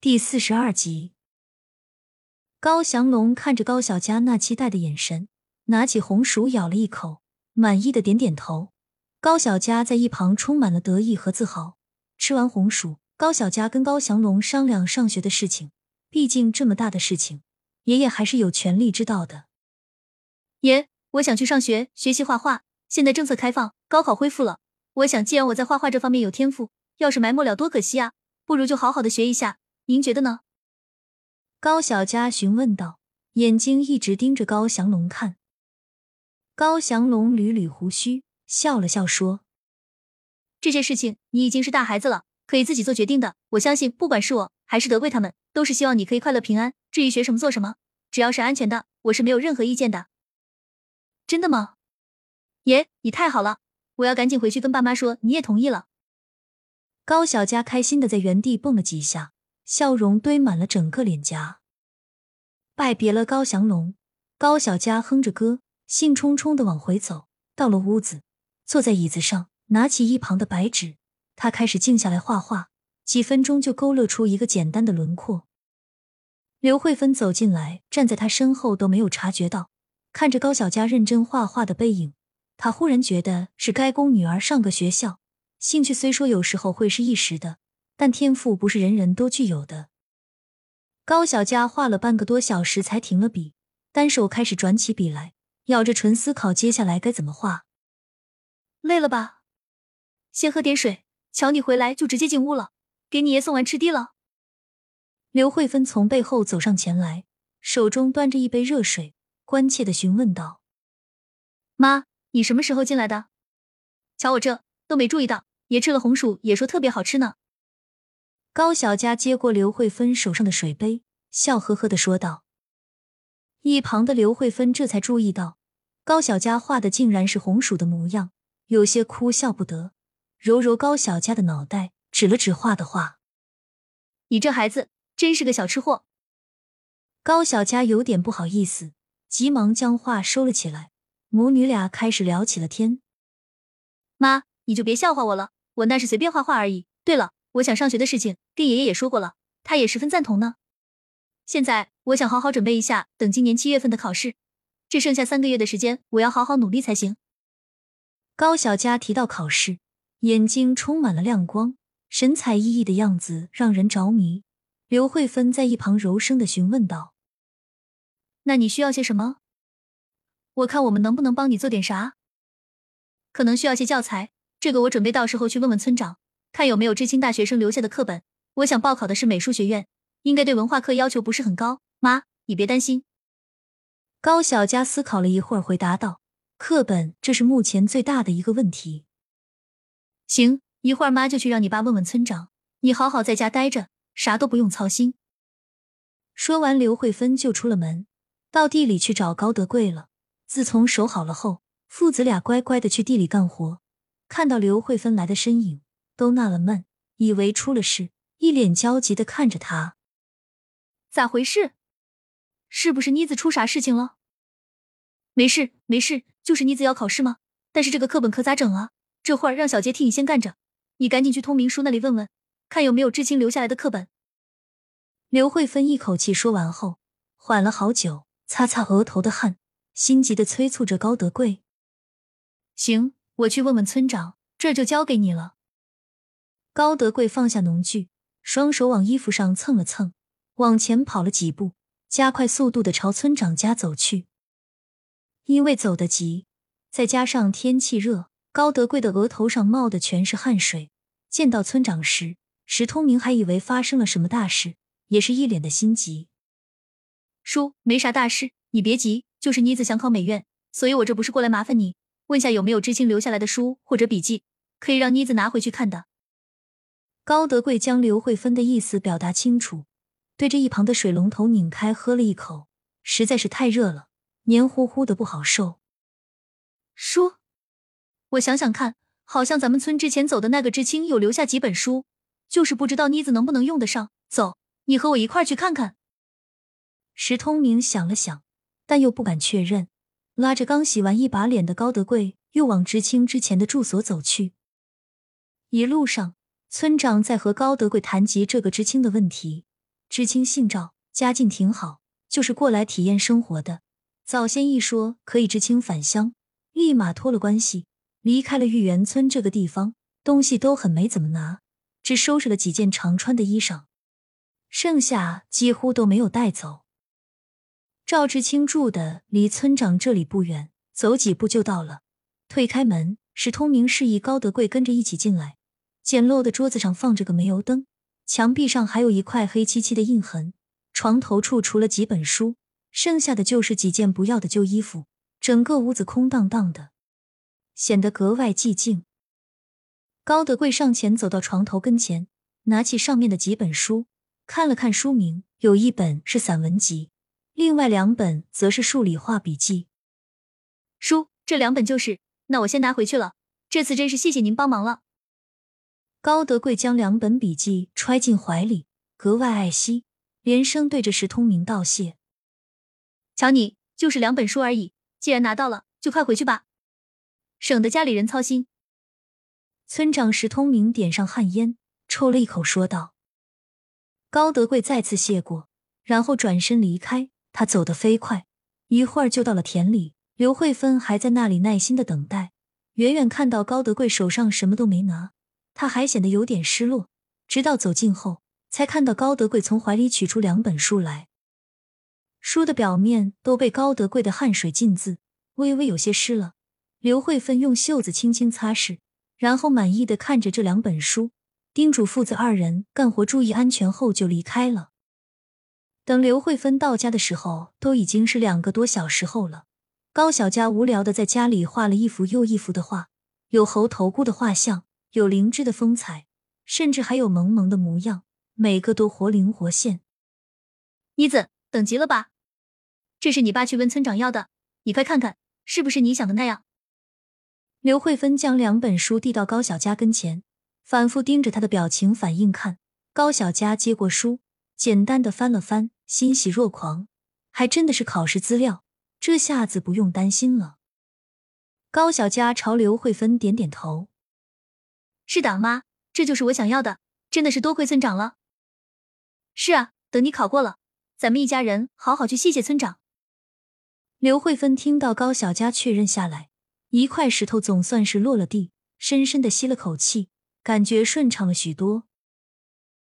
第四十二集，高祥龙看着高小佳那期待的眼神，拿起红薯咬了一口，满意的点点头。高小佳在一旁充满了得意和自豪。吃完红薯，高小佳跟高祥龙商量上学的事情。毕竟这么大的事情，爷爷还是有权利知道的。爷，我想去上学学习画画。现在政策开放，高考恢复了，我想既然我在画画这方面有天赋，要是埋没了多可惜啊！不如就好好的学一下。您觉得呢？高小佳询问道，眼睛一直盯着高祥龙看。高祥龙捋捋胡须，笑了笑说：“这些事情你已经是大孩子了，可以自己做决定的。我相信，不管是我还是德贵他们，都是希望你可以快乐平安。至于学什么做什么，只要是安全的，我是没有任何意见的。”真的吗？爷，你太好了！我要赶紧回去跟爸妈说你也同意了。高小佳开心的在原地蹦了几下。笑容堆满了整个脸颊。拜别了高祥龙，高小佳哼着歌，兴冲冲的往回走。到了屋子，坐在椅子上，拿起一旁的白纸，他开始静下来画画。几分钟就勾勒出一个简单的轮廓。刘慧芬走进来，站在他身后都没有察觉到，看着高小佳认真画画的背影，他忽然觉得是该供女儿上个学校。兴趣虽说有时候会是一时的。但天赋不是人人都具有的。高小佳画了半个多小时才停了笔，单手开始转起笔来，咬着唇思考接下来该怎么画。累了吧？先喝点水。瞧你回来就直接进屋了，给你爷送完吃的了。刘慧芬从背后走上前来，手中端着一杯热水，关切的询问道：“妈，你什么时候进来的？瞧我这都没注意到，爷吃了红薯也说特别好吃呢。”高小佳接过刘慧芬手上的水杯，笑呵呵的说道。一旁的刘慧芬这才注意到，高小佳画的竟然是红薯的模样，有些哭笑不得，揉揉高小佳的脑袋，指了指画的画：“你这孩子真是个小吃货。”高小佳有点不好意思，急忙将画收了起来。母女俩开始聊起了天。妈，你就别笑话我了，我那是随便画画而已。对了。我想上学的事情跟爷爷也说过了，他也十分赞同呢。现在我想好好准备一下，等今年七月份的考试，这剩下三个月的时间，我要好好努力才行。高小佳提到考试，眼睛充满了亮光，神采奕奕的样子让人着迷。刘慧芬在一旁柔声的询问道：“那你需要些什么？我看我们能不能帮你做点啥？可能需要些教材，这个我准备到时候去问问村长。”看有没有知青大学生留下的课本。我想报考的是美术学院，应该对文化课要求不是很高。妈，你别担心。高小佳思考了一会儿，回答道：“课本，这是目前最大的一个问题。”行，一会儿妈就去让你爸问问村长。你好好在家待着，啥都不用操心。说完，刘慧芬就出了门，到地里去找高德贵了。自从守好了后，父子俩乖乖的去地里干活。看到刘慧芬来的身影。都纳了闷，以为出了事，一脸焦急的看着他。咋回事？是不是妮子出啥事情了？没事，没事，就是妮子要考试吗？但是这个课本可咋整啊？这会儿让小杰替你先干着，你赶紧去通明书那里问问，看有没有知青留下来的课本。刘慧芬一口气说完后，缓了好久，擦擦额头的汗，心急的催促着高德贵：“行，我去问问村长，这就交给你了。”高德贵放下农具，双手往衣服上蹭了蹭，往前跑了几步，加快速度的朝村长家走去。因为走得急，再加上天气热，高德贵的额头上冒的全是汗水。见到村长时，石通明还以为发生了什么大事，也是一脸的心急。叔，没啥大事，你别急，就是妮子想考美院，所以我这不是过来麻烦你，问下有没有知青留下来的书或者笔记，可以让妮子拿回去看的。高德贵将刘慧芬的意思表达清楚，对着一旁的水龙头拧开喝了一口，实在是太热了，黏糊糊的不好受。书，我想想看，好像咱们村之前走的那个知青有留下几本书，就是不知道妮子能不能用得上。走，你和我一块去看看。石通明想了想，但又不敢确认，拉着刚洗完一把脸的高德贵，又往知青之前的住所走去。一路上。村长在和高德贵谈及这个知青的问题，知青姓赵，家境挺好，就是过来体验生活的。早先一说可以知青返乡，立马托了关系，离开了玉园村这个地方，东西都很没怎么拿，只收拾了几件常穿的衣裳，剩下几乎都没有带走。赵志清住的离村长这里不远，走几步就到了。推开门，史通明示意高德贵跟着一起进来。简陋的桌子上放着个煤油灯，墙壁上还有一块黑漆漆的印痕。床头处除了几本书，剩下的就是几件不要的旧衣服。整个屋子空荡荡的，显得格外寂静。高德贵上前走到床头跟前，拿起上面的几本书，看了看书名，有一本是散文集。另外两本则是数理化笔记书，这两本就是。那我先拿回去了。这次真是谢谢您帮忙了。高德贵将两本笔记揣进怀里，格外爱惜，连声对着石通明道谢。瞧你，就是两本书而已，既然拿到了，就快回去吧，省得家里人操心。村长石通明点上旱烟，抽了一口，说道：“高德贵再次谢过，然后转身离开。”他走得飞快，一会儿就到了田里。刘慧芬还在那里耐心的等待。远远看到高德贵手上什么都没拿，他还显得有点失落。直到走近后，才看到高德贵从怀里取出两本书来。书的表面都被高德贵的汗水浸渍，微微有些湿了。刘慧芬用袖子轻轻擦拭，然后满意的看着这两本书，叮嘱父子二人干活注意安全后就离开了。等刘慧芬到家的时候，都已经是两个多小时后了。高小佳无聊的在家里画了一幅又一幅的画，有猴头菇的画像，有灵芝的风采，甚至还有萌萌的模样，每个都活灵活现。妮子，等急了吧？这是你爸去问村长要的，你快看看，是不是你想的那样？刘慧芬将两本书递到高小佳跟前，反复盯着他的表情反应看。高小佳接过书，简单的翻了翻。欣喜若狂，还真的是考试资料，这下子不用担心了。高小佳朝刘慧芬点点头：“是的，妈，这就是我想要的，真的是多亏村长了。”“是啊，等你考过了，咱们一家人好好去谢谢村长。”刘慧芬听到高小佳确认下来，一块石头总算是落了地，深深的吸了口气，感觉顺畅了许多。